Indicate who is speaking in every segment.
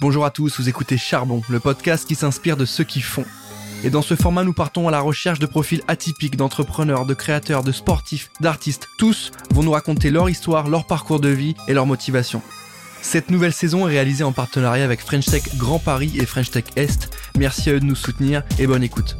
Speaker 1: Bonjour à tous, vous écoutez Charbon, le podcast qui s'inspire de ceux qui font. Et dans ce format, nous partons à la recherche de profils atypiques d'entrepreneurs, de créateurs, de sportifs, d'artistes. Tous vont nous raconter leur histoire, leur parcours de vie et leur motivation. Cette nouvelle saison est réalisée en partenariat avec French Tech Grand Paris et French Tech Est. Merci à eux de nous soutenir et bonne écoute.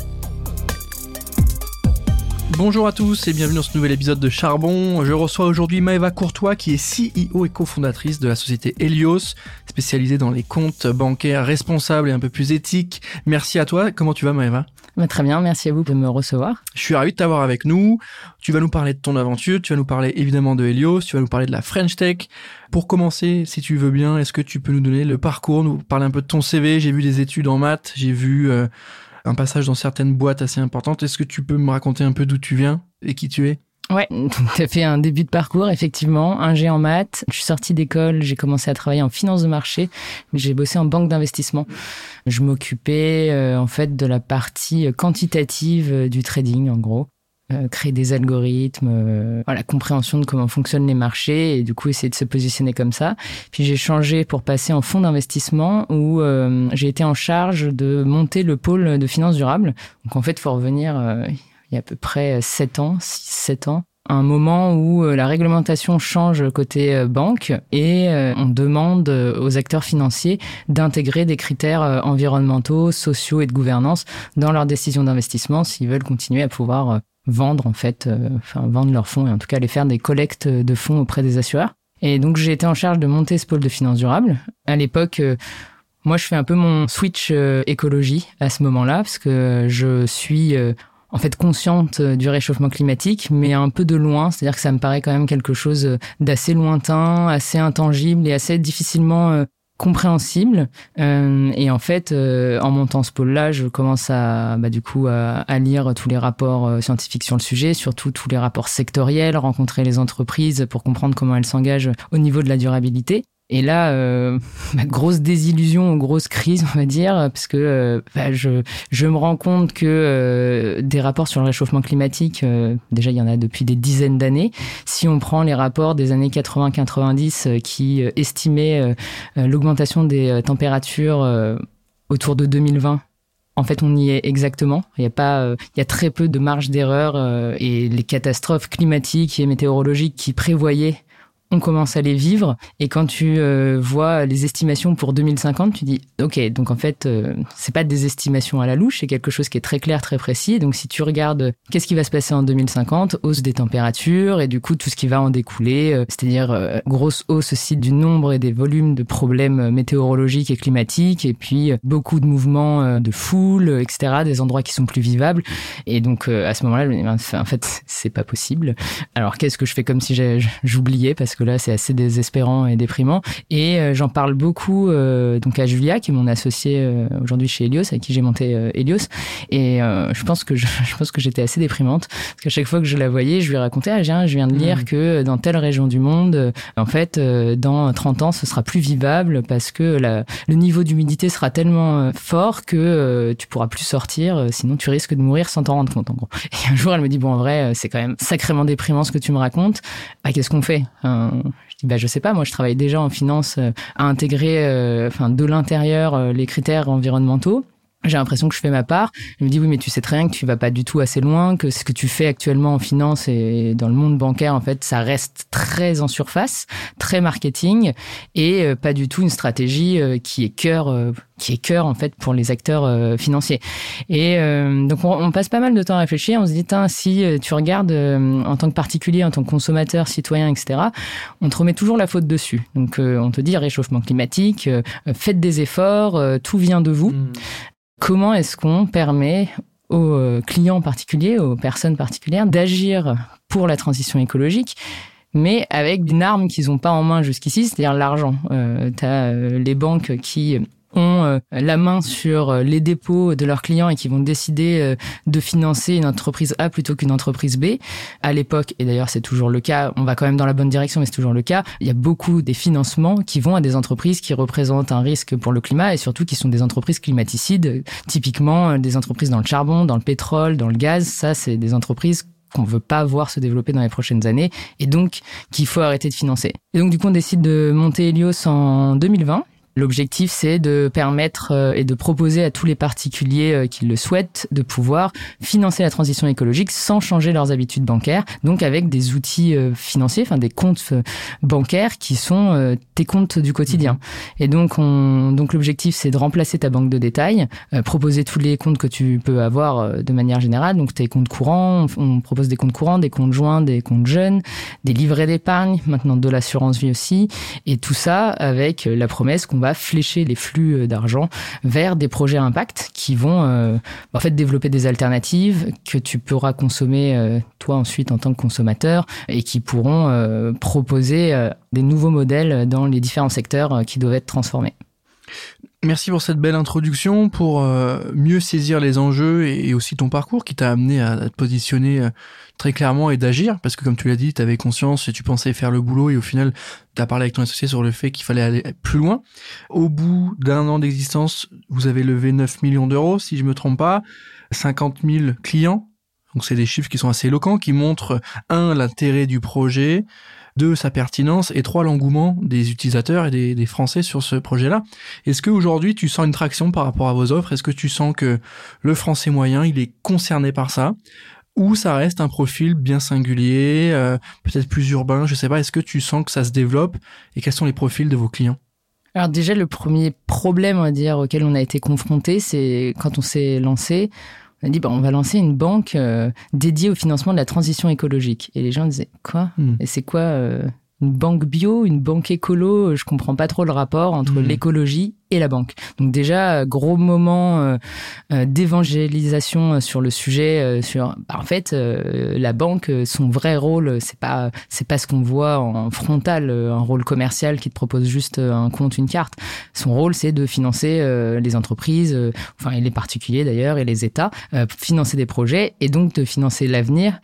Speaker 1: Bonjour à tous et bienvenue dans ce nouvel épisode de Charbon. Je reçois aujourd'hui Maëva Courtois qui est CEO et cofondatrice de la société Helios, spécialisée dans les comptes bancaires responsables et un peu plus éthiques. Merci à toi. Comment tu vas Maëva?
Speaker 2: Bah, Très bien, merci à vous de me recevoir.
Speaker 1: Je suis ravi de t'avoir avec nous. Tu vas nous parler de ton aventure, tu vas nous parler évidemment de Helios, tu vas nous parler de la French Tech. Pour commencer, si tu veux bien, est-ce que tu peux nous donner le parcours, nous parler un peu de ton CV J'ai vu des études en maths, j'ai vu... Euh, un passage dans certaines boîtes assez importantes. Est-ce que tu peux me raconter un peu d'où tu viens et qui tu es?
Speaker 2: Ouais, tu as fait un début de parcours, effectivement, un G en maths. Je suis sortie d'école, j'ai commencé à travailler en finance de marché, j'ai bossé en banque d'investissement. Je m'occupais euh, en fait de la partie quantitative euh, du trading, en gros. Euh, créer des algorithmes, euh, la compréhension de comment fonctionnent les marchés et du coup essayer de se positionner comme ça. Puis j'ai changé pour passer en fonds d'investissement où euh, j'ai été en charge de monter le pôle de finances durables. Donc en fait, faut revenir il y a à peu près 7 ans, 6 7 ans un moment où la réglementation change côté banque et on demande aux acteurs financiers d'intégrer des critères environnementaux, sociaux et de gouvernance dans leurs décisions d'investissement s'ils veulent continuer à pouvoir vendre en fait, euh, enfin vendre leurs fonds et en tout cas aller faire des collectes de fonds auprès des assureurs. Et donc j'ai été en charge de monter ce pôle de finances durables. À l'époque, euh, moi je fais un peu mon switch euh, écologie à ce moment-là parce que je suis en fait consciente du réchauffement climatique, mais un peu de loin, c'est-à-dire que ça me paraît quand même quelque chose d'assez lointain, assez intangible et assez difficilement compréhensible. Euh, et en fait, euh, en montant ce pôle-là, je commence à, bah, du coup, à, lire tous les rapports euh, scientifiques sur le sujet, surtout tous les rapports sectoriels, rencontrer les entreprises pour comprendre comment elles s'engagent au niveau de la durabilité. Et là, euh, ma grosse désillusion, grosse crise, on va dire, parce que euh, bah, je, je me rends compte que euh, des rapports sur le réchauffement climatique, euh, déjà il y en a depuis des dizaines d'années. Si on prend les rapports des années 80-90 qui estimaient l'augmentation des températures autour de 2020, en fait, on y est exactement. Il y a pas, il y a très peu de marge d'erreur et les catastrophes climatiques et météorologiques qui prévoyaient on commence à les vivre. Et quand tu euh, vois les estimations pour 2050, tu dis, OK, donc en fait, euh, c'est pas des estimations à la louche, c'est quelque chose qui est très clair, très précis. Donc si tu regardes qu'est-ce qui va se passer en 2050, hausse des températures et du coup tout ce qui va en découler, euh, c'est-à-dire grosse hausse aussi du nombre et des volumes de problèmes météorologiques et climatiques, et puis beaucoup de mouvements de foule, etc., des endroits qui sont plus vivables. Et donc à ce moment-là, ben, en fait, c'est pas possible. Alors qu'est-ce que je fais comme si j'oubliais parce que là c'est assez désespérant et déprimant. Et euh, j'en parle beaucoup euh, donc à Julia qui est mon associée euh, aujourd'hui chez Helios avec qui j'ai monté Helios. Et je pense que je, pense que j'étais assez déprimante parce qu'à chaque fois que je la voyais, je lui racontais ah, je viens de lire mmh. que dans telle région du monde, en fait dans 30 ans ce sera plus vivable parce que la, le niveau d'humidité sera tellement fort que tu pourras plus sortir, sinon tu risques de mourir sans t'en rendre compte en gros. Et un jour elle me dit bon en vrai c'est quand même sacrément déprimant ce que tu me racontes. Ah, qu'est-ce qu'on fait je dis bah je sais pas, moi je travaille déjà en finance euh, à intégrer, euh, enfin de l'intérieur euh, les critères environnementaux. J'ai l'impression que je fais ma part. Je me dis oui, mais tu sais très bien que tu vas pas du tout assez loin, que ce que tu fais actuellement en finance et dans le monde bancaire, en fait, ça reste très en surface, très marketing et euh, pas du tout une stratégie euh, qui est cœur, euh, qui est cœur en fait pour les acteurs financiers. Et donc on, passe pas mal de temps à réfléchir. On se dit, si tu regardes en tant que particulier, en tant que consommateur, citoyen, etc., on te remet toujours la faute dessus. Donc on te dit réchauffement climatique, faites des efforts, tout vient de vous. Mmh. Comment est-ce qu'on permet aux euh, clients particuliers, aux personnes particulières, d'agir pour la transition écologique mais avec une arme qu'ils n'ont pas en main jusqu'ici, c'est-à-dire l'argent. Euh, euh, les banques qui ont euh, la main sur euh, les dépôts de leurs clients et qui vont décider euh, de financer une entreprise A plutôt qu'une entreprise B. À l'époque, et d'ailleurs c'est toujours le cas, on va quand même dans la bonne direction, mais c'est toujours le cas, il y a beaucoup des financements qui vont à des entreprises qui représentent un risque pour le climat et surtout qui sont des entreprises climaticides, typiquement des entreprises dans le charbon, dans le pétrole, dans le gaz. Ça, c'est des entreprises qu'on veut pas voir se développer dans les prochaines années et donc qu'il faut arrêter de financer. Et donc du coup on décide de monter Helios en 2020 L'objectif, c'est de permettre euh, et de proposer à tous les particuliers euh, qui le souhaitent de pouvoir financer la transition écologique sans changer leurs habitudes bancaires, donc avec des outils euh, financiers, enfin des comptes bancaires qui sont tes comptes du quotidien. Mmh. Et donc, on, donc l'objectif, c'est de remplacer ta banque de détail, proposer tous les comptes que tu peux avoir de manière générale, donc tes comptes courants, on, propose des comptes courants, des comptes joints, des comptes jeunes, des livrets d'épargne, maintenant de l'assurance vie aussi, et tout ça avec la promesse qu'on va flécher les flux euh, d'argent vers des projets impact qui vont euh, en fait développer des alternatives que tu pourras consommer euh, toi ensuite en tant que consommateur et qui pourront proposer des nouveaux modèles dans les différents secteurs qui doivent être transformés.
Speaker 1: Merci pour cette belle introduction, pour mieux saisir les enjeux et, aussi ton parcours qui t'a amené à, te positionner très clairement et d'agir, parce que comme tu l'as dit, tu avais conscience et tu pensais faire le boulot et au final, tu parlé avec ton associé sur le fait qu'il fallait aller plus loin. Au bout d'un an d'existence, vous avez levé 9 millions d'euros, si je me trompe pas, 50 000 clients. Donc c'est des chiffres qui sont assez éloquents, qui montrent, un, l'intérêt du projet, deux, sa pertinence, et trois, l'engouement des utilisateurs et des, Français sur ce projet-là. Est-ce qu'aujourd'hui, tu sens une traction par rapport à vos offres? Est-ce que tu sens que le Français moyen, il est concerné par ça? Ou ça reste un profil bien singulier, euh, peut-être plus urbain, je sais pas. Est-ce que tu sens que ça se développe? Et quels sont les profils de vos clients?
Speaker 2: Alors déjà, le premier problème, on va dire, auquel on a été confronté, c'est quand on s'est lancé, on a dit, bah, on va lancer une banque euh, dédiée au financement de la transition écologique. Et les gens disaient, quoi? Hmm. Et c'est quoi euh, une banque bio, une banque écolo, je comprends pas trop le rapport entre hmm. l'écologie et la banque. Donc déjà gros moment euh, euh, d'évangélisation sur le sujet sur bah, en fait euh, la banque son vrai rôle c'est pas c'est pas ce qu'on voit en frontal un rôle commercial qui te propose juste un compte une carte. Son rôle c'est de financer les entreprises enfin et les particuliers d'ailleurs et les États financer des projets et donc de financer l'avenir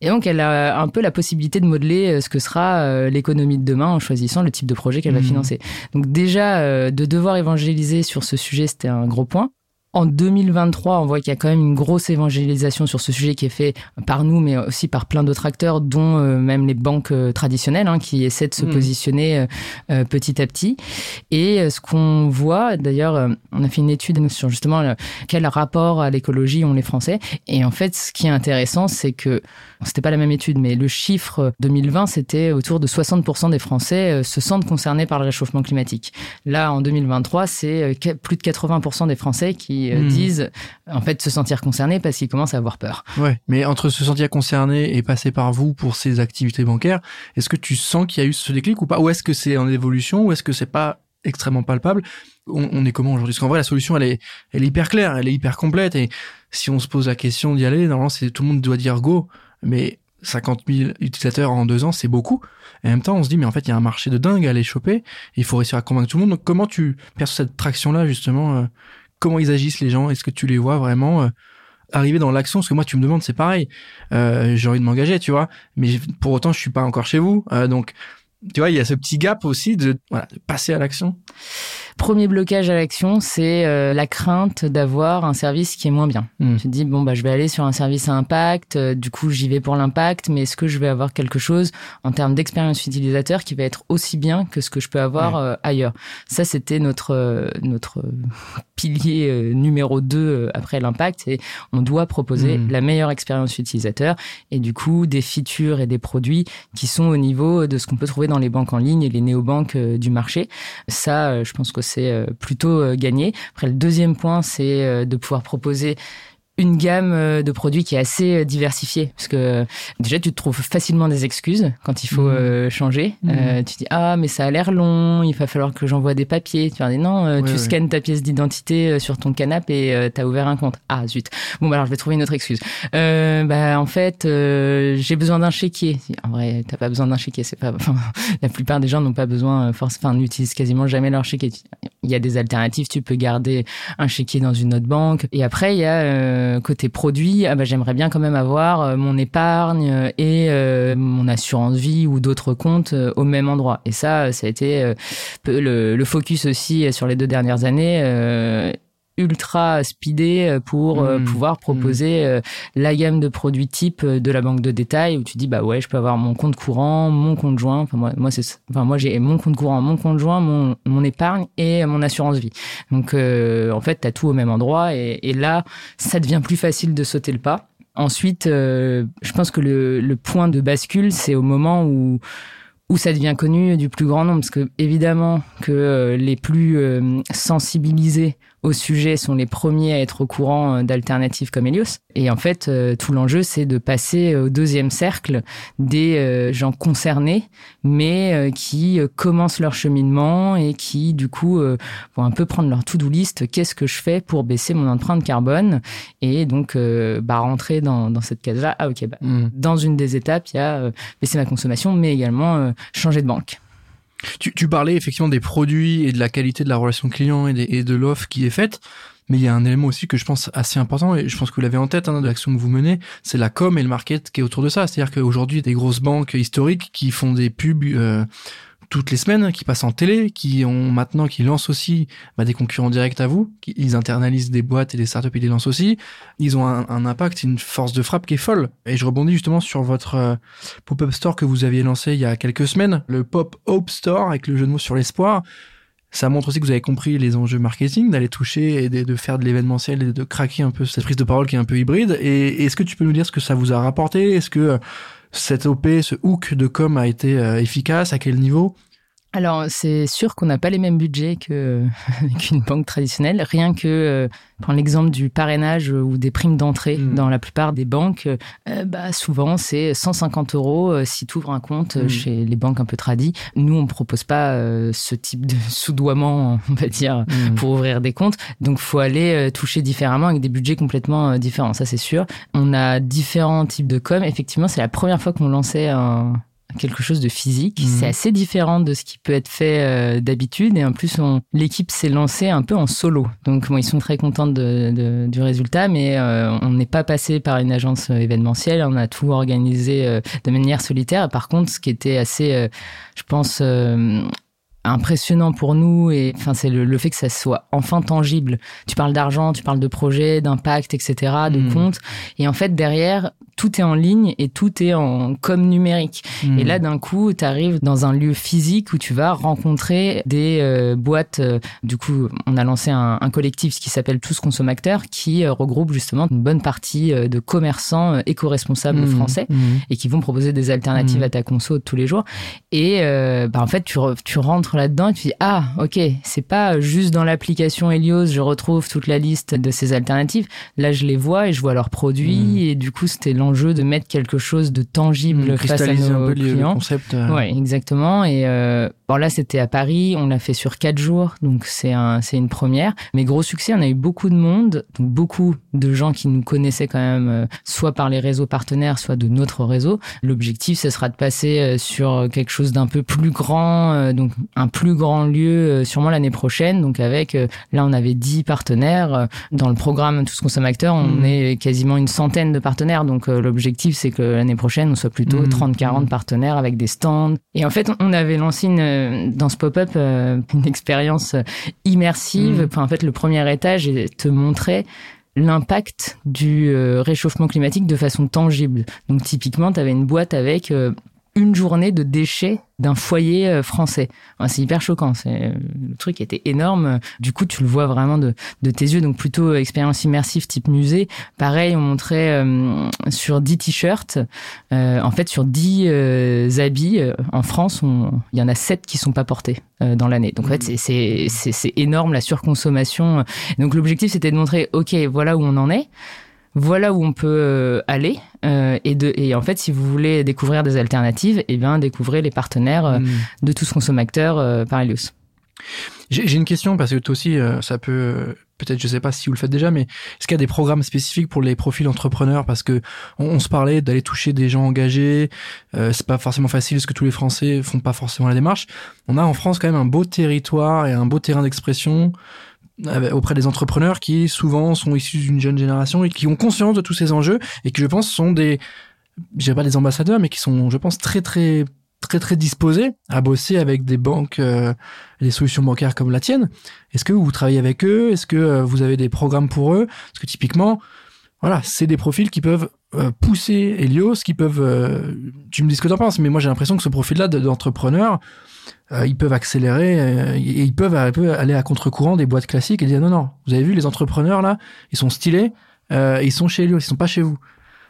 Speaker 2: et donc, elle a un peu la possibilité de modeler euh, ce que sera euh, l'économie de demain en choisissant le type de projet qu'elle va mmh. financer. Donc déjà, euh, de devoir évangéliser sur ce sujet, c'était un gros point. En 2023, on voit qu'il y a quand même une grosse évangélisation sur ce sujet qui est fait par nous, mais aussi par plein d'autres acteurs, dont euh, même les banques euh, traditionnelles, hein, qui essaient de se mmh. positionner euh, petit à petit. Et ce qu'on voit, d'ailleurs, on a fait une étude sur justement quel rapport à l'écologie ont les Français. Et en fait, ce qui est intéressant, c'est que c'était pas la même étude, mais le chiffre 2020, c'était autour de 60% des Français se sentent concernés par le réchauffement climatique. Là, en 2023, c'est plus de 80% des Français qui euh, hmm. disent en fait se sentir concernés parce qu'ils commencent à avoir peur.
Speaker 1: Ouais, mais entre se sentir concerné et passer par vous pour ces activités bancaires, est-ce que tu sens qu'il y a eu ce déclic ou pas? Ou est-ce que c'est en évolution ou est-ce que c'est pas extrêmement palpable? On, est comment aujourd'hui? Parce qu'en vrai, la solution, elle est, elle est hyper claire, elle est hyper complète. Et si on se pose la question d'y aller, normalement, c'est tout le monde doit dire go. Mais 50 000 utilisateurs en deux ans, c'est beaucoup. Et en même temps, on se dit, mais en fait, il y a un marché de dingue à aller choper. Il faut réussir à convaincre tout le monde. Donc, comment tu perçois cette traction-là, justement euh, comment ils agissent les gens? Est-ce que tu les vois vraiment euh, arriver dans l'action? Parce que moi, tu me demandes, c'est pareil. Euh, j'ai envie de m'engager, tu vois. Mais pour autant, je suis pas encore chez vous. Euh, donc, tu vois, il y a ce petit gap aussi de, voilà, de passer à l'action.
Speaker 2: Premier blocage à l'action, c'est euh, la crainte d'avoir un service qui est moins bien. Hmm. Tu te dis bon bah je vais aller sur un service à impact, euh, du coup j'y vais pour l'impact, mais est-ce que je vais avoir quelque chose en termes d'expérience utilisateur qui va être aussi bien que ce que je peux avoir euh, ailleurs? Ça c'était notre notre pilier numéro 2 après l'impact et on doit proposer hmm. la meilleure expérience utilisateur et du coup des features et des produits qui sont au niveau de ce qu'on peut trouver dans les banques en ligne et les néobanques du marché. Ça je pense que c'est euh, plutôt euh, gagné. Après, le deuxième point, c'est euh, de pouvoir proposer une gamme euh, de produits qui est assez euh, diversifiée. Parce que déjà tu te trouves facilement des excuses quand il faut mmh. euh, changer. Mmh. tu dis ah mais ça a l'air long il va falloir que j'envoie des papiers. Tu dire non tu scannes ta pièce d'identité sur ton canapé et tu as ouvert un compte. Ah zut. Bon bah alors je vais trouver une autre excuse. Bah en fait j'ai besoin d'un chéquier. En vrai t'as pas besoin d'un chéquier c'est pas enfin la plupart des gens n'ont pas besoin force enfin n'utilisent quasiment jamais leur chéquier. Il y a des alternatives. Tu peux garder un chéquier dans une autre banque. Et après il y a euh, côté produit, ah bah, j'aimerais bien quand même avoir euh, mon épargne euh, et mon assurance vie ou d'autres comptes au même endroit. Et ça, ça a été le, le, focus aussi sur les deux dernières années ultra speedé pour mmh. pouvoir mmh. proposer la gamme de produits type de la banque de détail où tu dis bah ouais je peux avoir mon compte courant mon compte joint enfin moi moi c'est enfin moi j'ai mon compte courant mon compte joint mon mon épargne et mon assurance vie donc en fait tu as tout au même endroit et, et là ça devient plus facile de sauter le pas Ensuite, euh, je pense que le, le point de bascule, c'est au moment où où ça devient connu du plus grand nombre, parce que évidemment que euh, les plus euh, sensibilisés au sujet sont les premiers à être au courant euh, d'alternatives comme Helios. Et en fait, euh, tout l'enjeu, c'est de passer au deuxième cercle des euh, gens concernés, mais qui commencent leur cheminement et qui, du coup, vont un peu prendre leur to-do list. Qu'est-ce que je fais pour baisser mon empreinte carbone Et donc, bah, rentrer dans, dans cette case-là? Ah, ok, bah, mmh. dans une des étapes, il y a baisser ma consommation, mais également changer de banque.
Speaker 1: Tu, tu, parlais effectivement des produits et de la qualité de la relation client et, et de l'offre qui est faite. Mais il y a un élément aussi que je pense assez important, et je pense que vous l'avez en tête hein, de l'action que vous menez, c'est la com et le market qui est autour de ça. C'est-à-dire qu'aujourd'hui, des grosses banques historiques qui font des pubs euh, toutes les semaines, qui passent en télé, qui ont maintenant, qui lancent aussi bah, des concurrents directs à vous, qui, ils internalisent des boîtes et des startups et les lancent aussi. Ils ont un, un, impact, une force de frappe qui est folle. Et je rebondis justement sur votre euh, pop-up store que vous aviez lancé il y a quelques semaines, le Pop Hope Store avec le jeu de mots sur l'espoir. Ça montre aussi que vous avez compris les enjeux marketing, d'aller toucher et de, faire de l'événementiel et de craquer un peu cette prise de parole qui est un peu hybride. Et est-ce que tu peux nous dire ce que ça vous a rapporté? Est-ce que cette OP, ce hook de com a été euh, efficace À quel niveau?
Speaker 2: Alors, c'est sûr qu'on n'a pas les mêmes budgets qu'une banque traditionnelle. Rien que, euh, prendre l'exemple du parrainage ou des primes d'entrée mm. dans la plupart des banques, euh, bah, souvent c'est 150 euros euh, si tu ouvres un compte mm. chez les banques un peu tradies. Nous, on ne propose pas ce type de soudoiement, on va dire, mm. pour ouvrir des comptes. Donc, faut aller toucher différemment avec des budgets complètement différents. Ça, c'est sûr. On a différents types de com. Effectivement, c'est la première fois qu'on lançait un, quelque chose de physique. Mhm. C'est assez différent de ce qui peut être fait euh, d'habitude. Et en plus, l'équipe s'est lancée un peu en solo. Donc, bon, ils sont très contents de, du résultat, mais euh, on n'est pas passé par une agence euh, événementielle. On a tout organisé de manière solitaire. Par contre, ce qui était assez, je pense, impressionnant pour nous et enfin c'est le, fait que ça soit enfin tangible. Tu parles d'argent, tu parles de projet, d'impact, etc., de mhm. compte et en fait derrière tout est en ligne et tout est en com numérique. Et hmm. là, d'un coup, tu arrives dans un lieu physique où tu vas rencontrer des euh, boîtes. Euh, du coup, on a lancé un, un collectif qui s'appelle Tous Consommateurs, qui euh, regroupe justement une bonne partie de commerçants éco-responsables hmm. français hmm. et qui vont proposer des alternatives à ta conso tous les jours. Et bah, en fait, tu, tu rentres là-dedans et tu dis ah ok, c'est pas juste dans l'application Helios, je retrouve toute la liste de ces alternatives. Là, je les vois et je vois leurs produits et du coup, c'était jeu de mettre quelque chose de tangible
Speaker 1: mmh, face à nos clients. Le concept.
Speaker 2: Euh. Ouais, exactement. Et euh, bon là, c'était à Paris. On l'a fait sur quatre jours, donc c'est un, c'est une première. Mais gros succès, on a eu beaucoup de monde, donc beaucoup de gens qui nous connaissaient quand même, euh, soit par les réseaux partenaires, soit de notre réseau. L'objectif, ce sera de passer euh, sur quelque chose d'un peu plus grand, donc un plus grand lieu, sûrement l'année prochaine. Donc avec, là, on avait 10 partenaires dans le programme Tous Consommateurs. On mmh. est quasiment une centaine de partenaires, donc l'objectif, c'est que l'année prochaine, on soit plutôt 30-40 mmh. partenaires avec des stands. Et en fait, on avait lancé une, dans ce pop-up euh, une expérience immersive. Mmh. en fait, le premier étage te montrait l'impact du euh, réchauffement climatique de façon tangible. Donc typiquement, tu avais une boîte avec euh, une journée de déchets d'un foyer euh, français. c'est hyper choquant. C'est le truc était énorme. Du coup, tu le vois vraiment de, de tes yeux. Donc plutôt euh, expérience immersive type musée. Pareil, on montrait euh, sur 10 t-shirts. en fait, sur 10 habits en France, il y en a 7 qui sont pas portés dans l'année. Donc en fait, c'est c'est énorme la surconsommation. Donc l'objectif, c'était de montrer, ok, voilà où on en est voilà où on peut euh, aller. Euh, et, de, et en fait, si vous voulez découvrir des alternatives, eh bien, découvrez les partenaires euh, hmm. de tous consommateurs par Helios.
Speaker 1: J'ai une question parce que toi aussi, ça peut peut-être, je sais pas si vous le faites déjà, mais est-ce qu'il y a des programmes spécifiques pour les profils entrepreneurs? Parce que on, se parlait d'aller toucher des gens engagés. Euh, c'est pas forcément facile, parce que tous les Français font pas forcément la démarche. On a en France quand même un beau territoire et un beau terrain d'expression auprès des entrepreneurs qui souvent sont issus d'une jeune génération et qui ont conscience de tous ces enjeux et qui je pense sont des je pas des ambassadeurs mais qui sont je pense très très très très disposés à bosser avec des banques, euh, des solutions bancaires comme la tienne. Est-ce que vous travaillez avec eux? Est-ce que euh, vous avez des programmes pour eux? Parce que typiquement, voilà, c'est des profils qui peuvent euh, pousser Helios, qui peuvent. euh, tu me dis ce que t'en penses, mais moi j'ai l'impression que ce profil-là de- d'entrepreneur, euh, ils peuvent accélérer euh, et ils peuvent, un peu aller à contre-courant des boîtes classiques et dire non non, vous avez vu les entrepreneurs là, ils sont stylés, euh, ils sont chez Helios, ils sont pas chez vous.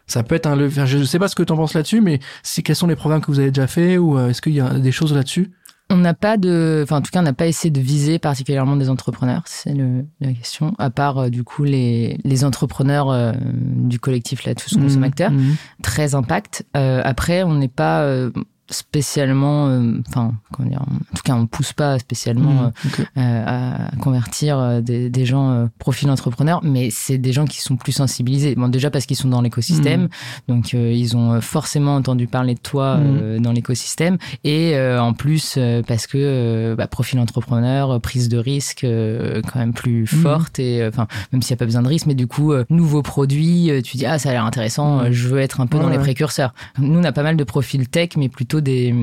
Speaker 1: Ça peut être un Je sais pas ce que tu en penses là-dessus, mais si, quels sont les programmes que vous avez déjà fait ou euh, est-ce qu'il y a des choses là-dessus?
Speaker 2: On n'a pas de, enfin en tout cas on n'a pas essayé de viser particulièrement des entrepreneurs, c'est la question. À part euh, du coup les, les entrepreneurs euh, du collectif là tous consommateurs,
Speaker 1: Mhm.
Speaker 2: très impact. Euh, après on n'est pas euh, spécialement, euh, enfin dire, en tout cas on pousse pas spécialement
Speaker 1: Mhm. Ok.
Speaker 2: euh, à convertir euh, des, des gens euh, profil entrepreneurs, mais c'est des gens qui sont plus sensibilisés. Bon déjà parce qu'ils sont dans l'écosystème,
Speaker 1: Mhm.
Speaker 2: donc euh, ils ont euh, forcément entendu parler de toi euh, dans l'écosystème, et euh, en plus euh, parce que euh, bah, profil entrepreneur, euh, prise de risque euh, quand même plus
Speaker 1: Mhm.
Speaker 2: forte, et euh, enfin même s'il n'y a pas besoin de risque, mais du coup euh, nouveaux produits, euh, tu dis ah ça a l'air intéressant, euh, je veux être un peu
Speaker 1: Ouais,
Speaker 2: dans les précurseurs. Nous on a pas mal de profils tech, mais plutôt des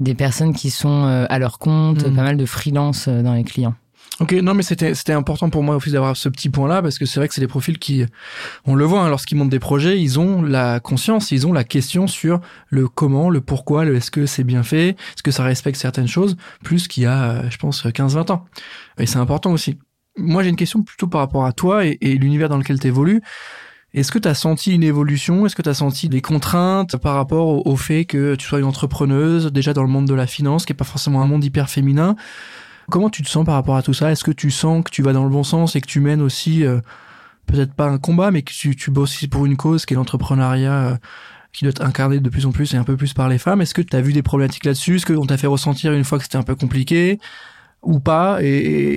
Speaker 2: des personnes qui sont euh, à leur compte,
Speaker 1: Mhm.
Speaker 2: pas mal de freelance euh, dans les clients.
Speaker 1: Ok, non mais c'était c'était important pour moi aussi d'avoir ce petit point là parce que c'est vrai que c'est des profils qui, on le voit hein, lorsqu'ils montent des projets, ils ont la conscience, ils ont la question sur le comment, le pourquoi, le est-ce que c'est bien fait, est-ce que ça respecte certaines choses, plus qu'il y a, euh, je pense, 15-20 ans. Et c'est important aussi. Moi j'ai une question plutôt par rapport à toi et, et l'univers dans lequel tu évolues. Est-ce que tu as senti une évolution? Est-ce que tu as senti des contraintes par rapport au, fait que tu sois une entrepreneuse, déjà dans le monde de la finance, qui est pas forcément un monde hyper féminin? Comment tu te sens par rapport à tout ça? Est-ce que tu sens que tu vas dans le bon sens et que tu mènes aussi, euh, peut-être pas un combat, mais que tu, tu bosses pour une cause qui est l'entrepreneuriat euh, qui doit être incarné de plus en plus et un peu plus par les femmes? Est-ce que tu as vu des problématiques là-dessus? Est-ce qu'on t'a fait ressentir une fois que c'était un peu compliqué? Ou pas et,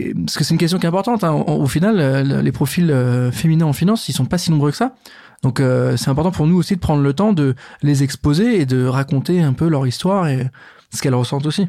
Speaker 1: et- parce que c'est une question qui est importante hein. Au- final euh, les profils euh, féminins en finance ils sont pas si nombreux que ça donc euh, c'est important pour nous aussi de prendre le temps de les exposer et de raconter un peu leur histoire et ce qu'elles ressentent aussi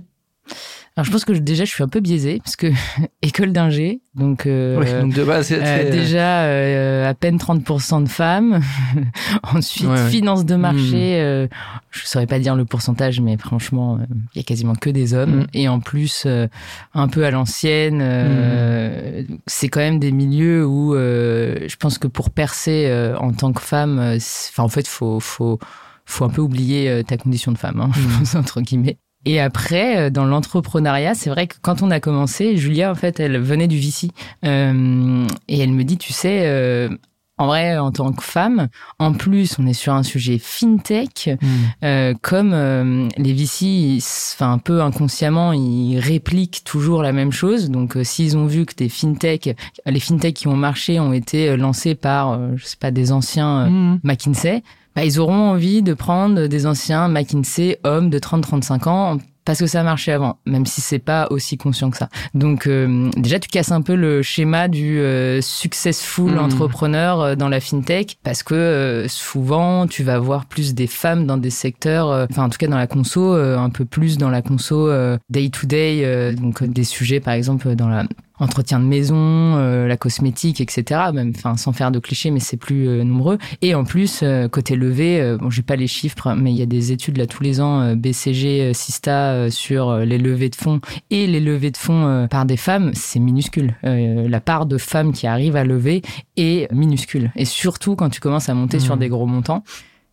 Speaker 2: Alors je pense que je- déjà je suis un peu biaisée parce que école d'ingé, donc, euh,
Speaker 1: Ouais, donc de base
Speaker 2: euh, déjà euh, à peine 30% de femmes. Ensuite
Speaker 1: Ouais, ouais.
Speaker 2: finance de marché, euh, je saurais pas dire le pourcentage, mais franchement euh, il y a quasiment que des hommes
Speaker 1: Mm.
Speaker 2: et en plus euh, un peu à l'ancienne. euh, C'est quand même des milieux où euh, je pense que pour percer euh, en tant que femme, enfin en fait faut faut faut un peu oublier ta condition de femme, hein, je
Speaker 1: Mm.
Speaker 2: pense entre guillemets. Et après, euh, dans l'entrepreneuriat, c'est vrai que quand on a commencé, Julia, en fait, elle venait du VC. Euh, et elle me dit, tu sais, euh, en vrai, en tant que femme, en plus, on est sur un sujet fintech,
Speaker 1: Mm.
Speaker 2: euh, comme euh, les VC, enfin un peu inconsciemment, ils répliquent toujours la même chose. Donc, euh, s'ils ont vu que des fintech, les fintech qui ont marché ont été euh, lancés par, je sais pas, des anciens euh,
Speaker 1: Mm.
Speaker 2: McKinsey, bah, ils auront envie de prendre des anciens McKinsey hommes de 30-35 ans parce que ça a marché avant, même si c'est pas aussi conscient que ça. Donc euh, déjà tu casses un peu le schéma du euh, successful
Speaker 1: Mhm.
Speaker 2: entrepreneur euh, dans la fintech parce que euh, souvent tu vas voir plus des femmes dans des secteurs, euh, enfin en tout cas dans la conso, euh, un peu plus dans la conso day to day, donc des sujets par exemple dans la entretien de maison, euh, la cosmétique, etc. Même, enfin, sans faire de clichés, mais c'est plus euh, nombreux. Et en plus, euh, côté levé, euh, bon, j'ai pas les chiffres, mais il y a des études là tous les ans, euh, BCG, Sista, euh, sur les levées de fonds et les levées de fonds euh, par des femmes, c'est minuscule. Euh, la part de femmes qui arrivent à lever est minuscule. Et surtout quand tu commences à monter sur des gros montants.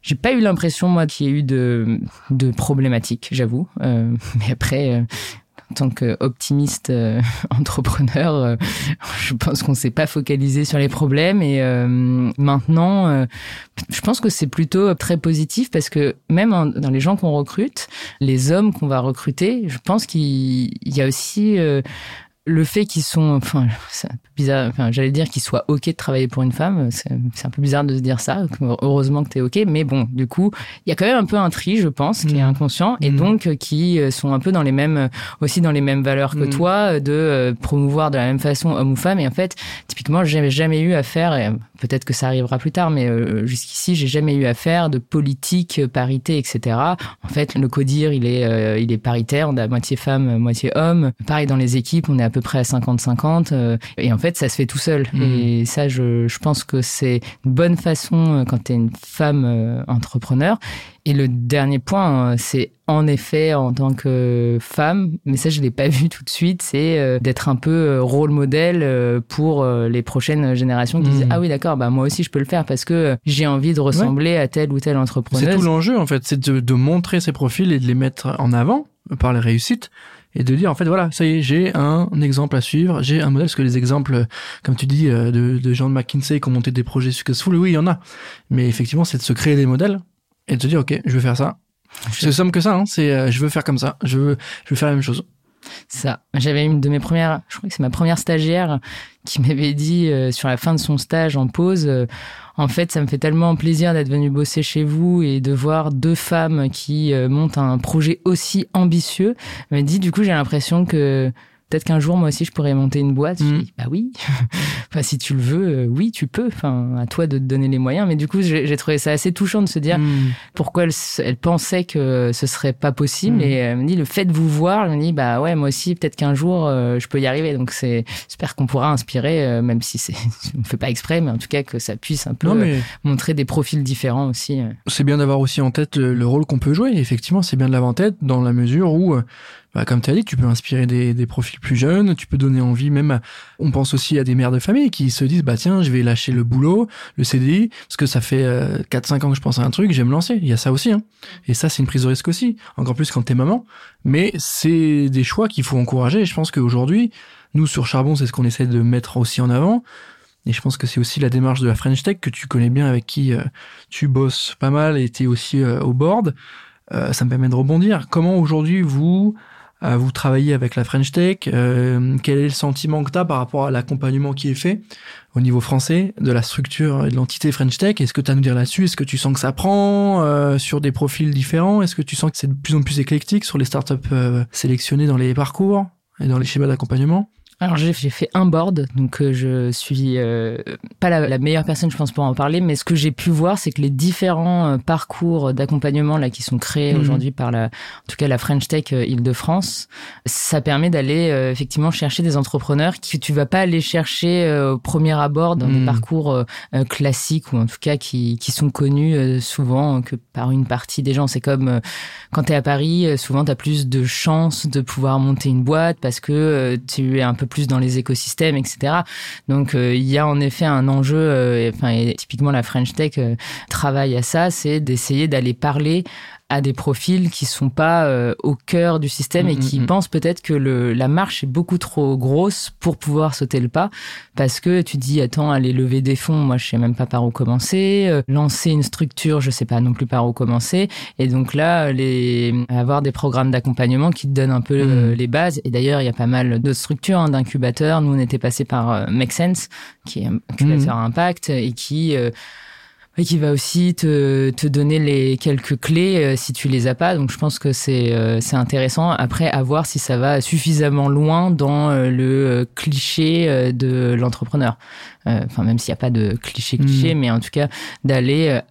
Speaker 2: J'ai pas eu l'impression, moi, qu'il y ait eu de, de problématiques, j'avoue. Euh, mais après, euh, en tant qu'optimiste euh, entrepreneur, euh, je pense qu'on s'est pas focalisé sur les problèmes. Et euh, maintenant, euh, je pense que c'est plutôt très positif parce que même dans les gens qu'on recrute, les hommes qu'on va recruter, je pense qu'il il y a aussi... le fait qu'ils sont, enfin, c'est un peu bizarre, enfin, j'allais dire qu'ils soient ok de travailler pour une femme, c'est un peu bizarre de se dire ça. Heureusement que t'es ok, mais bon, du coup, il y a quand même un peu un tri, je pense, qui est
Speaker 1: Mhm.
Speaker 2: inconscient, et
Speaker 1: Mhm.
Speaker 2: donc euh, qui euh, sont un peu dans les mêmes, euh, aussi dans les mêmes valeurs que
Speaker 1: Mhm.
Speaker 2: toi, de promouvoir de la même façon homme ou femme. Et en fait, typiquement, j'ai jamais eu à faire, et peut-être que ça arrivera plus tard, mais jusqu'ici, j'ai jamais eu à faire de politique, parité, etc. En fait, le codir, il est, il est paritaire, on a moitié femme, moitié homme. Pareil dans les équipes, on est à peu près à 50-50. euh, et en fait, ça se fait tout seul.
Speaker 1: Mhm.
Speaker 2: Et ça, je, je pense que c'est une bonne façon euh, quand tu es une femme euh, entrepreneur. Et le dernier point, c'est en effet, en tant que femme, mais ça, je l'ai pas vu tout de suite, c'est d'être un peu rôle modèle pour les prochaines générations qui
Speaker 1: Mhm.
Speaker 2: disent, ah oui, d'accord, bah moi aussi, je peux le faire parce que j'ai envie de ressembler à telle ou telle
Speaker 1: C'est
Speaker 2: entrepreneuse.
Speaker 1: tout l'enjeu en fait, c'est de, de montrer ces profils et de les mettre en avant par les réussites et de dire en fait voilà, ça y est, j'ai un exemple à suivre, j'ai un modèle parce que les exemples, comme tu dis, euh, de, de gens de McKinsey qui ont monté des projets successful, oui, il y en a. Mais effectivement, c'est de se créer des modèles et de se dire ok, je veux faire ça. C'est simple que ça, hein, c'est euh, je veux faire comme ça, je veux, je veux faire la même chose.
Speaker 2: Ça. J'avais une de mes premières, je crois que c'est ma première stagiaire qui m'avait dit euh, sur la fin de son stage en pause, euh, en fait, ça me fait tellement plaisir d'être venue bosser chez vous et de voir deux femmes qui euh, montent un projet aussi ambitieux. Elle m'a dit, du coup, j'ai l'impression que peut-être qu'un jour, moi aussi, je pourrais monter une boîte. Je
Speaker 1: Mhm.
Speaker 2: dis, bah oui. enfin, si tu le veux, euh, oui, tu peux. Enfin, à toi de te donner les moyens. Mais du coup, j'ai trouvé ça assez touchant de se dire,
Speaker 1: Hmm.
Speaker 2: pourquoi elle, pensait que ce serait pas possible
Speaker 1: Mhm.
Speaker 2: et elle me dit le fait de vous voir elle me dit bah ouais moi aussi peut-être qu'un jour euh, je peux y arriver donc c'est j'espère qu'on pourra inspirer euh, même si c'est on fait pas exprès mais en tout cas que ça puisse un peu
Speaker 1: Non mais
Speaker 2: montrer des profils différents aussi
Speaker 1: c'est bien d'avoir aussi en tête le, le rôle qu'on peut jouer. Effectivement, c'est bien de l'avoir en tête dans la mesure où, bah, comme tu as dit, tu peux inspirer des, des profils plus jeunes, tu peux donner envie même. à- on pense aussi à des mères de famille qui se disent bah tiens, je vais lâcher le boulot, le CDI, parce que ça fait euh, 4-5 ans que je pense à un truc, je vais me lancer. Il y a ça aussi. Hein. Et ça, c'est une prise de risque aussi. Encore plus quand t'es maman. Mais c'est des choix qu'il faut encourager. Et je pense qu'aujourd'hui, nous sur Charbon, c'est ce qu'on essaie de mettre aussi en avant. Et je pense que c'est aussi la démarche de la French Tech que tu connais bien, avec qui euh, tu bosses pas mal et t'es aussi euh, au board. Euh, ça me permet de rebondir. Comment aujourd'hui vous vous travaillez avec la French Tech. Euh, Quel est le sentiment que tu as par rapport à l'accompagnement qui est fait au niveau français de la structure et de l'entité French Tech? Est-ce que tu as à nous dire là-dessus? Est-ce que tu sens que ça prend euh, sur des profils différents? Est-ce que tu sens que c'est de plus en plus éclectique sur les startups euh, sélectionnées dans les parcours et dans les schémas d'accompagnement?
Speaker 2: Alors j'ai j'ai fait un board donc euh, je suis euh, pas la, la meilleure personne je pense pour en parler mais ce que j'ai pu voir c'est que les différents euh, parcours d'accompagnement là qui sont créés
Speaker 1: Mhm.
Speaker 2: aujourd'hui par la en tout cas la French Tech euh, Île-de-France ça permet d'aller euh, effectivement chercher des entrepreneurs que tu vas pas aller chercher euh, au premier abord dans des
Speaker 1: Mhm.
Speaker 2: parcours classiques ou en tout cas qui, qui sont connus euh, souvent que par une partie des gens c'est comme euh, quand tu es à Paris euh, souvent tu as plus de chances de pouvoir monter une boîte parce que euh, tu es un peu plus dans les écosystèmes etc donc euh, il y a en effet un enjeu euh, enfin et typiquement la French Tech euh, travaille à ça c'est d'essayer d'aller parler à des profils qui sont pas euh, au cœur du système et
Speaker 1: Mm,
Speaker 2: qui
Speaker 1: mm, mm.
Speaker 2: pensent peut-être que le, la marche est beaucoup trop grosse pour pouvoir sauter le pas parce que tu dis attends aller lever des fonds moi je sais même pas par où commencer euh, lancer une structure je sais pas non plus par où commencer et donc là les avoir des programmes d'accompagnement qui te donnent un peu euh,
Speaker 1: Mm.
Speaker 2: les bases et d'ailleurs il y a pas mal d'autres structures hein, d'incubateurs nous on était passé par euh, Make Sense qui est un incubateur impact et qui euh, et qui va aussi te, te donner les quelques clés euh, si tu les as pas. Donc je pense que c'est euh, c'est intéressant. Après, à voir si ça va suffisamment loin dans euh, le euh, cliché de l'entrepreneur. Euh, Enfin, même s'il n'y a pas de cliché cliché, mais en tout cas d'aller euh,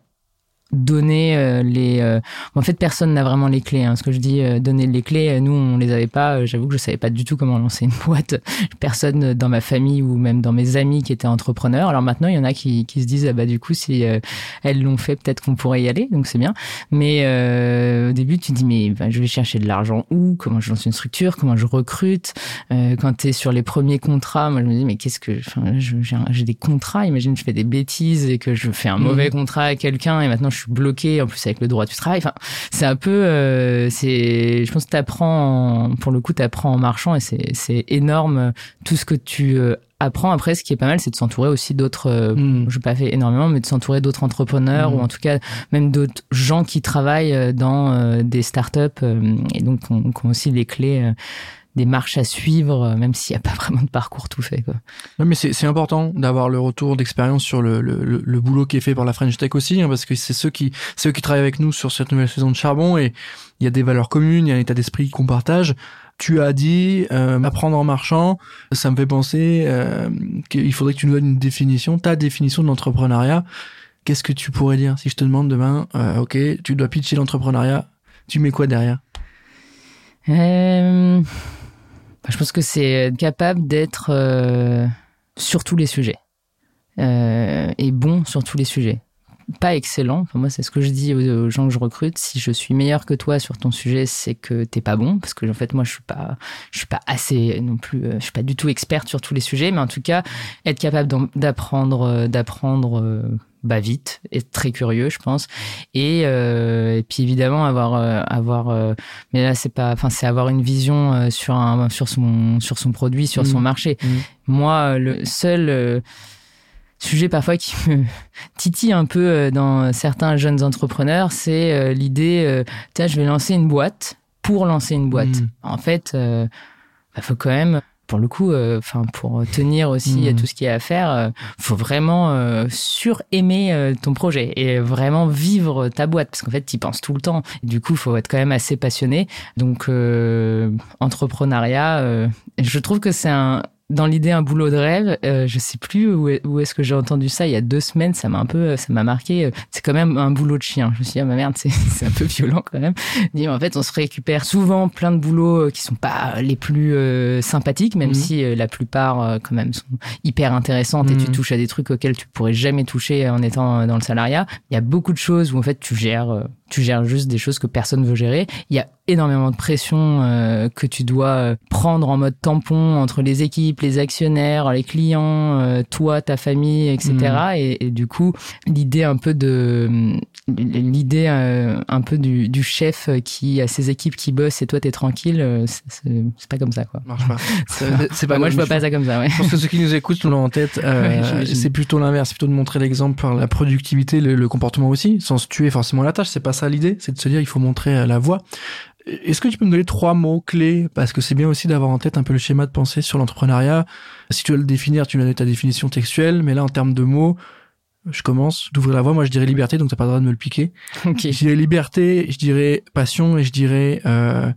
Speaker 2: donner euh, les euh, en fait personne n'a vraiment les clés hein. ce que je dis euh, donner les clés euh, nous on les avait pas. Euh, j'avoue que je savais pas du tout comment lancer une boîte personne dans ma famille ou même dans mes amis qui étaient entrepreneurs. Alors maintenant il y en a qui, qui se disent ah bah du coup si euh, elles l'ont fait peut-être qu'on pourrait y aller donc c'est bien. Mais euh, au début tu te dis mais ben, je vais chercher de l'argent où? Comment je lance une structure? Comment je recrute? Euh, quand tu es sur les premiers contrats moi je me dis mais qu'est-ce que enfin j'ai des contrats imagine je fais des bêtises et que je fais un
Speaker 1: Mhm.
Speaker 2: mauvais contrat à quelqu'un et maintenant je suis bloqué en plus avec le droit du travail enfin c'est un peu euh, c'est je pense que t'apprends en- pour le coup t'apprends en marchant et c'est c'est énorme euh, tout ce que tu euh, apprends après ce qui est pas mal c'est de s'entourer aussi d'autres euh,
Speaker 1: Mm.
Speaker 2: je pas fait énormément mais de s'entourer d'autres entrepreneurs
Speaker 1: Mhm.
Speaker 2: ou en tout cas même d'autres gens qui travaillent euh, dans des startups et donc qui ont, aussi les clés des marches à suivre euh, même s'il n'y a pas vraiment de parcours tout fait quoi.
Speaker 1: Non, mais c'est important d'avoir le retour d'expérience sur le, le, le, le boulot qui est fait par la French Tech aussi, hein, parce que c'est ceux qui c'est eux qui travaillent avec nous sur cette nouvelle saison de Charbon et il y a des valeurs communes, il y a un état d'esprit qu'on partage. Tu as dit euh, apprendre en marchant, ça me fait penser euh, qu'il faudrait que tu nous donnes une définition, ta définition de l'entrepreneuriat. Qu'est-ce que tu pourrais dire si je te demande demain, euh, ok, tu dois pitcher l'entrepreneuriat, tu mets quoi derrière?
Speaker 2: Euh, je pense que c'est être capable d'être sur tous les sujets et bon sur tous les sujets pas excellent. Enfin, moi, c'est ce que je dis aux, gens que je recrute. Si je suis meilleur que toi sur ton sujet, c'est que t'es pas bon, parce que en fait, moi, je suis pas, je suis pas assez non plus, euh, je suis pas du tout experte sur tous les sujets, mais en tout cas, être capable d'apprendre, euh, d'apprendre. Euh, bah vite, être très curieux, je pense, et, et puis évidemment avoir avoir, mais là c'est pas, enfin c'est avoir une vision sur un sur son sur son produit, sur son mmh. marché. Mmh. Moi, le seul sujet parfois qui me titille un peu euh, dans certains jeunes entrepreneurs, c'est euh, l'idée, euh, tiens, je vais lancer une boîte pour lancer une boîte. Hmm. En fait, il bah, faut quand même pour le coup, enfin pour tenir aussi hmm. tout ce qu'il y a à faire, faut vraiment suraimer ton projet et vraiment vivre ta boîte parce qu'en fait, tu y penses tout le temps. du coup, il faut être quand même assez passionné. Donc, entrepreneuriat, je trouve que c'est un, dans l'idée un boulot de rêve, euh, je sais plus où, est-ce que j'ai entendu ça il y a deux semaines, ça m'a un peu, ça m'a marqué. C'est quand même un boulot de chien. Je me suis dit ah ma merde, c'est un peu violent quand même. En fait on se récupère souvent plein de boulots euh, qui sont pas les plus euh, sympathiques, même mhm. si la plupart quand même sont hyper intéressantes et tu mhm. touches à des trucs auxquels tu pourrais jamais toucher en étant dans le salariat. Il y a beaucoup de choses où en fait tu gères tu gères juste des choses que personne veut gérer. Il y a énormément de pression euh, que tu dois euh, prendre en mode tampon entre les équipes, les actionnaires, les clients, euh, toi, ta famille, etc. Mm. Et, et, du coup, l'idée un peu de l'idée un peu du, du, chef qui a ses équipes qui bossent et toi t'es tranquille, c'est pas comme ça quoi.
Speaker 1: Marche pas.
Speaker 2: C'est pas. moi je vois pas ça comme ça. Ouais.
Speaker 1: Je pense que ceux qui nous écoutent l'ont en tête. c'est plutôt l'inverse, plutôt de montrer l'exemple par la productivité, le, le, comportement aussi, sans se tuer forcément la tâche. C'est pas ça l'idée, c'est de se dire il faut montrer la voie. Est-ce que tu peux me donner trois mots clés Parce que c'est bien aussi d'avoir en tête un peu le schéma de pensée sur l'entrepreneuriat. Si tu veux le définir, tu me donnes ta définition textuelle, mais là, en termes de mots, je commence d'ouvrir la voie. Moi, je dirais liberté, donc t'as pas le droit de me le piquer.
Speaker 2: Okay.
Speaker 1: Je dirais liberté, je dirais passion et je dirais euh,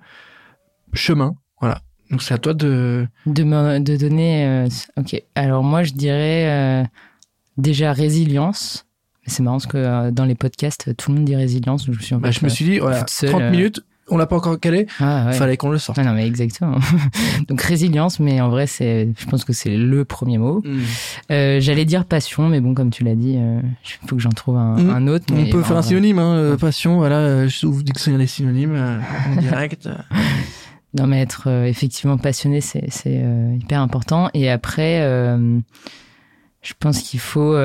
Speaker 1: chemin. Voilà. Donc c'est à toi de...
Speaker 2: De, me, de donner... Euh, ok. Alors moi, je dirais euh, déjà résilience. C'est marrant parce que euh, dans les podcasts, tout le monde dit résilience.
Speaker 1: je, suis bah, je me suis dit, voilà, 30 minutes, on l'a pas encore calé. Ah, Fallait qu'on le sorte.
Speaker 2: non, mais exactement. Donc résilience, mais en vrai, c'est, je pense que c'est le premier mot. Mm. Euh, j'allais dire passion, mais bon, comme tu l'as dit, euh, il faut que j'en trouve un, mm. un autre.
Speaker 1: On peut faire un synonyme, hein, euh, passion. Voilà, je vous dis que c'est des synonymes en direct.
Speaker 2: non, mais être effectivement passionné, c'est, c'est hyper important. Et après, je pense qu'il faut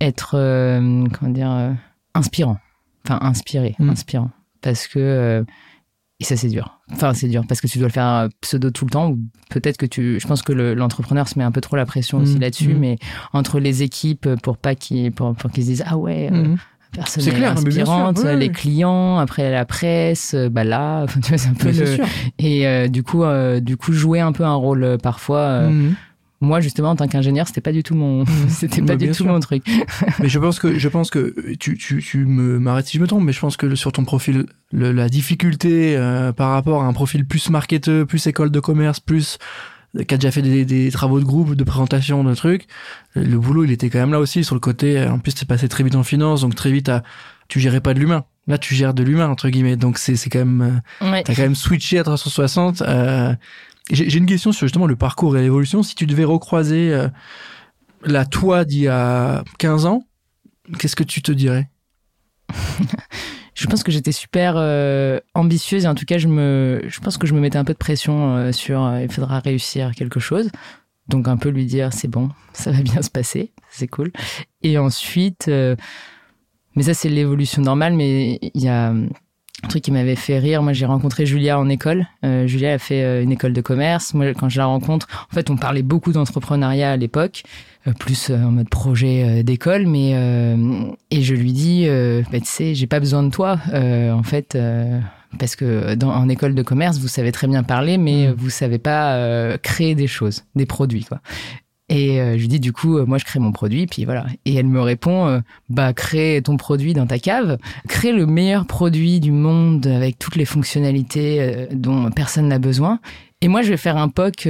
Speaker 2: être, comment dire, inspirant. Enfin, inspiré, mm. inspirant parce que euh, et ça c'est dur. Enfin c'est dur parce que tu dois le faire euh, pseudo tout le temps ou peut-être que tu je pense que l'entrepreneur se met un peu trop la pression aussi mmh, là-dessus mmh. mais entre les équipes pour pas qu'ils pour, pour qu'ils se disent ah ouais euh, mmh. personne n'est inspirante, les clients, après la presse, bah là, tu vois, c'est un peu le... Et du coup, du coup, jouer un peu un rôle parfois moi justement en tant qu'ingénieur c'était pas du tout mon c'était pas du tout mon truc.
Speaker 1: Mais je pense que je pense que tu tu tu me m'arrêtes si je me trompe mais je pense que sur ton profil la difficulté euh, par rapport à un profil plus marketeur plus école de commerce plus qui a déjà fait des, des, travaux de groupe de présentation de trucs le boulot il était quand même là aussi sur le côté en plus c'est passé très vite en finance donc très vite à tu gérais pas de l'humain. Là tu gères de l'humain entre guillemets donc c'est c'est quand même ouais. t'as quand même switché à 360 euh, j'ai une question sur justement le parcours et l'évolution. Si tu devais recroiser euh, la toi d'il y a 15 ans, qu'est-ce que tu te dirais?
Speaker 2: Je pense que j'étais super euh, ambitieuse et en tout cas, je, me, je pense que je me mettais un peu de pression euh, sur il faudra réussir quelque chose. Donc un peu lui dire c'est bon, ça va bien se passer, c'est cool. Et ensuite, mais ça c'est l'évolution normale, mais il y a un truc qui m'avait fait rire. Moi, j'ai rencontré Julia en école. Euh, Julia a fait euh, une école de commerce. Moi, quand je la rencontre, en fait, on parlait beaucoup d'entrepreneuriat à l'époque, euh, plus en mode projet d'école. Mais et je lui dis, bah, tu sais, j'ai pas besoin de toi, en fait. parce que dans, en école de commerce, vous savez très bien parler, mais mmh. vous savez pas créer des choses, des produits, quoi. Et euh, je lui dis du coup, euh, moi je crée mon produit, puis voilà. Et elle me répond, euh, bah crée ton produit dans ta cave, crée le meilleur produit du monde avec toutes les fonctionnalités dont personne n'a besoin. Et moi je vais faire un POC,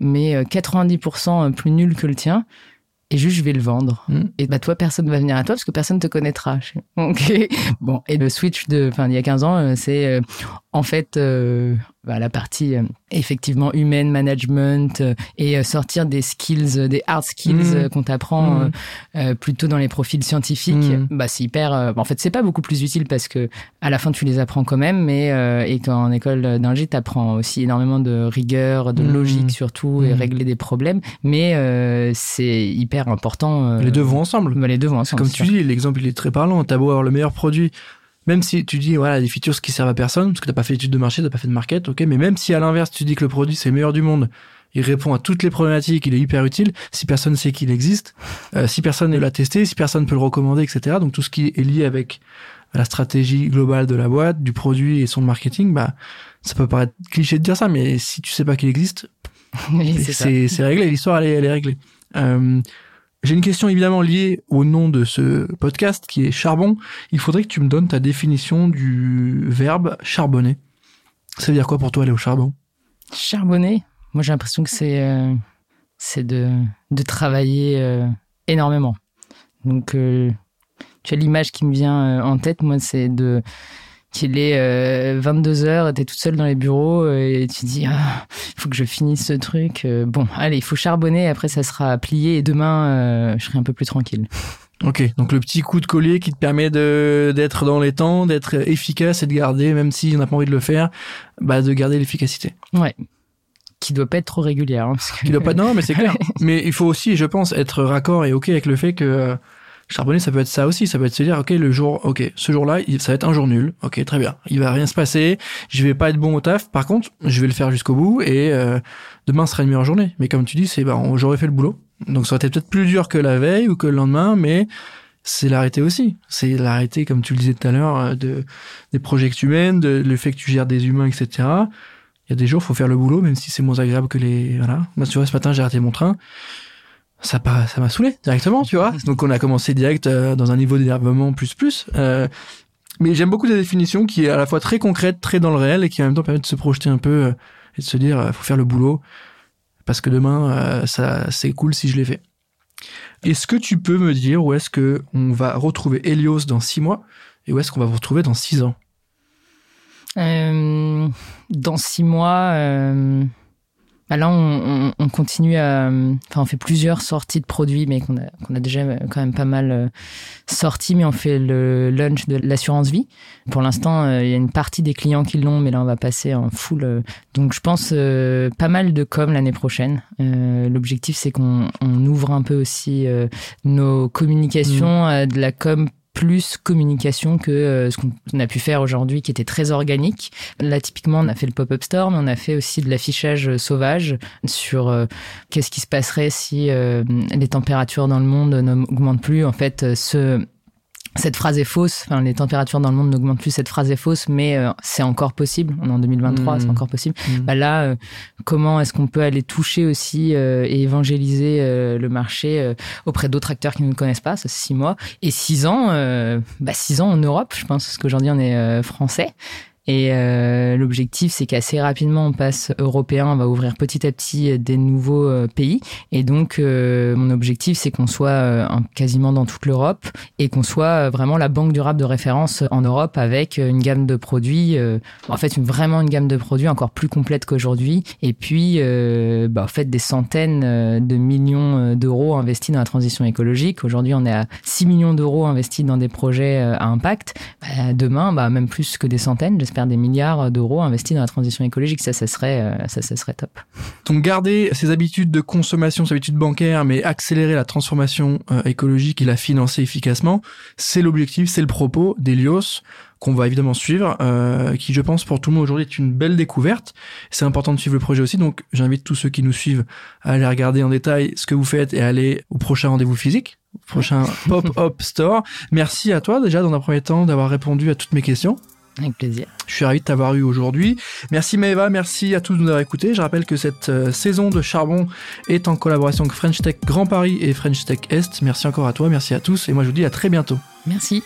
Speaker 2: mais 90% plus nul que le tien. Et juste, je vais le vendre. Hmm. Et bah, toi, personne va venir à toi parce que personne te connaîtra. Ok. Bon. Et le switch de, enfin, il y a 15 ans, c'est, en fait, euh, bah, la partie euh, effectivement humaine, management euh, et sortir des skills, des hard skills mmh. qu'on t'apprend mmh. plutôt dans les profils scientifiques, mmh. bah c'est hyper. en fait, c'est pas beaucoup plus utile parce que à la fin tu les apprends quand même, mais et qu'en école d'ingé t'apprends aussi énormément de rigueur, de logique surtout et régler des problèmes, mais c'est hyper important.
Speaker 1: les deux vont ensemble.
Speaker 2: Bah, les deux vont ensemble.
Speaker 1: Comme tu dis, l'exemple il est très parlant. T'as beau avoir le meilleur produit même si tu dis voilà des features qui servent à personne parce que t'as pas fait d'études de marché, t'as pas fait de market, ok, mais même si à l'inverse tu dis que le produit c'est le meilleur du monde, il répond à toutes les problématiques, il est hyper utile. Si personne sait qu'il existe, euh, si personne ne l'a testé, si personne peut le recommander, etc. Donc tout ce qui est lié avec la stratégie globale de la boîte, du produit et son marketing, bah ça peut paraître cliché de dire ça, mais si tu sais pas qu'il existe, c'est réglé, l'histoire elle, elle est, réglée. Euh, j'ai une question évidemment liée au nom de ce podcast qui est charbon. Il faudrait que tu me donnes ta définition du verbe charbonner. Ça veut dire quoi pour toi aller au charbon?
Speaker 2: Charbonner Moi j'ai l'impression que c'est euh, c'est de, de travailler euh, énormément. Donc euh, tu as l'image qui me vient en tête, moi c'est de qu'il est 22 euh, h tu es toute seule dans les bureaux euh, et tu dis ah, il faut que je finisse ce truc. Euh, bon, allez, il faut charbonner, après ça sera plié et demain je serai un peu plus tranquille.
Speaker 1: Ok, donc le petit coup de collier qui te permet de d'être dans les temps, d'être efficace et de garder, même si on n'a pas envie de le faire, bah de garder l'efficacité.
Speaker 2: Ouais qui doit pas être trop régulière. Hein,
Speaker 1: Qui doit pas, non, mais c'est clair. mais il faut aussi, je pense, être raccord et ok avec le fait que Charbonner, ça peut être ça aussi. Ça peut être se dire, ok, le jour, ok, ce jour-là, ça va être un jour nul. Ok, très bien. Il va rien se passer. Je vais pas être bon au taf. Par contre, je vais le faire jusqu'au bout et euh, demain sera une meilleure journée. Mais comme tu dis, c'est, bah, j'aurais fait le boulot. Donc ça aurait été peut-être plus dur que la veille ou que le lendemain, mais c'est l'arrêté aussi. C'est l'arrêté, comme tu le disais tout à l'heure, euh, de des projets humaines, de le fait que tu gères des humains, etc. Il y a des jours, faut faire le boulot, même si c'est moins agréable que les, voilà. Moi, tu vois, ce matin, j'ai raté mon train ça ça m'a saoulé directement, tu vois. Donc on a commencé direct euh, dans un niveau d'énervement plus plus. Euh, mais j'aime beaucoup la définition qui est à la fois très concrète, très dans le réel et qui en même temps permet de se projeter un peu euh, et de se dire faut faire le boulot parce que demain ça c'est cool si je l'ai fait. Est-ce que tu peux me dire où est-ce que on va retrouver Helios dans six mois et où est-ce qu'on va vous retrouver dans six ans?
Speaker 2: Dans six mois bah là, on, on, continue à. Enfin, on fait plusieurs sorties de produits, mais qu'on a, qu'on a déjà quand même pas mal euh, sortis. Mais on fait le launch de l'assurance vie. Pour l'instant, euh, il y a une partie des clients qui l'ont, mais là, on va passer en full. Euh, donc, je pense pas mal de com l'année prochaine. L'objectif, c'est qu'on on ouvre un peu aussi nos communications mmh. à de la com plus communication que euh, ce qu'on a pu faire aujourd'hui qui était très organique. Là, typiquement, on a fait le pop-up store, mais on a fait aussi de l'affichage sauvage sur euh, qu'est-ce qui se passerait si euh, les températures dans le monde n'augmentent plus. En fait, ce cette phrase est fausse. Enfin, les températures dans le monde n'augmentent plus. Cette phrase est fausse, mais euh, c'est encore possible. On est en 2023, c'est mmh. encore possible. Mmh. Bah là, euh, comment est-ce qu'on peut aller toucher aussi euh, et évangéliser le marché auprès d'autres acteurs qui ne nous connaissent pas? Ça, c'est six mois et six ans. bah six ans en Europe, je pense, parce qu'aujourd'hui on est français. Et euh, l'objectif, c'est qu'assez rapidement, on passe européen, on va ouvrir petit à petit des nouveaux euh, pays. Et donc, euh, mon objectif, c'est qu'on soit euh, quasiment dans toute l'Europe et qu'on soit vraiment la banque durable de référence en Europe avec une gamme de produits, en fait, vraiment une gamme de produits encore plus complète qu'aujourd'hui. Et puis, bah, en fait, des centaines de millions d'euros investis dans la transition écologique. Aujourd'hui, on est à 6 millions d'euros investis dans des projets à impact. Bah, demain, bah, même plus que des centaines, faire des milliards d'euros investis dans la transition écologique. Ça, ça serait, euh, ça, ça serait top.
Speaker 1: Donc garder ses habitudes de consommation, ses habitudes bancaires, mais accélérer la transformation euh, écologique et la financer efficacement, c'est l'objectif, c'est le propos d'Elios qu'on va évidemment suivre, euh, qui je pense pour tout le monde aujourd'hui est une belle découverte. C'est important de suivre le projet aussi, donc j'invite tous ceux qui nous suivent à aller regarder en détail ce que vous faites et à aller au prochain rendez-vous physique, prochain pop-up store. Merci à toi déjà dans un premier temps d'avoir répondu à toutes mes questions.
Speaker 2: Avec plaisir.
Speaker 1: Je suis ravi de t'avoir eu aujourd'hui. Merci Maëva, merci à tous de nous avoir écoutés. Je rappelle que cette euh, saison de Charbon est en collaboration avec French Tech Grand Paris et French Tech Est. Merci encore à toi, merci à tous et moi je vous dis à très bientôt.
Speaker 2: Merci.